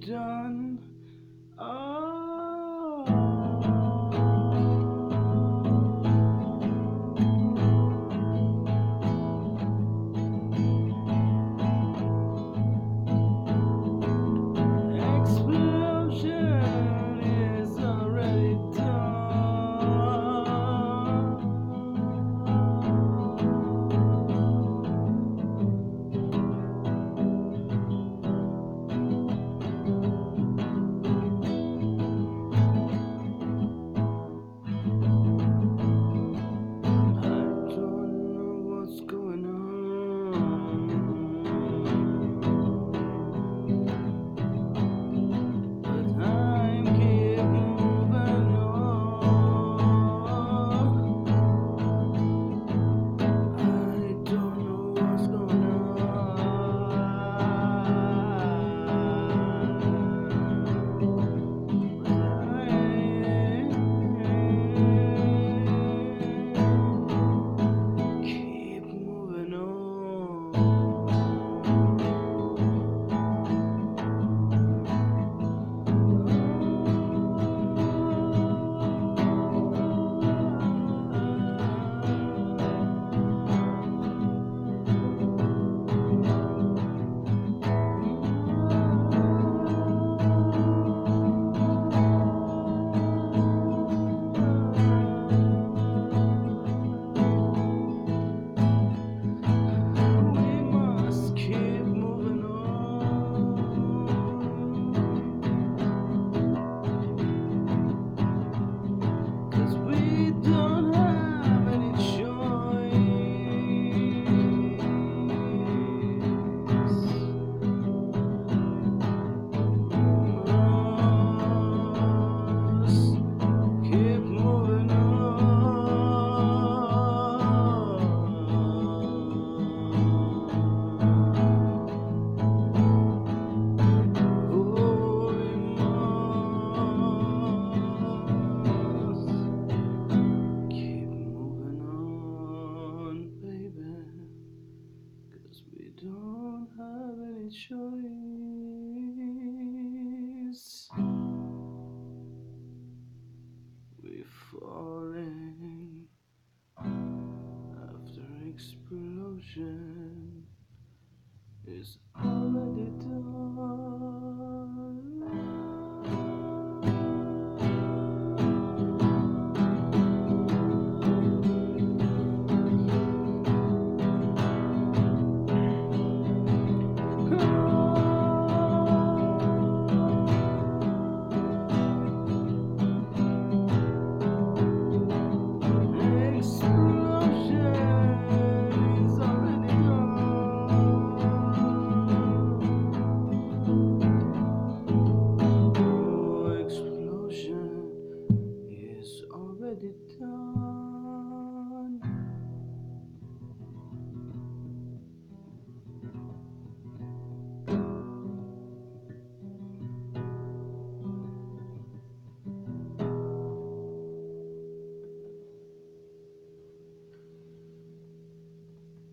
done. Explosion or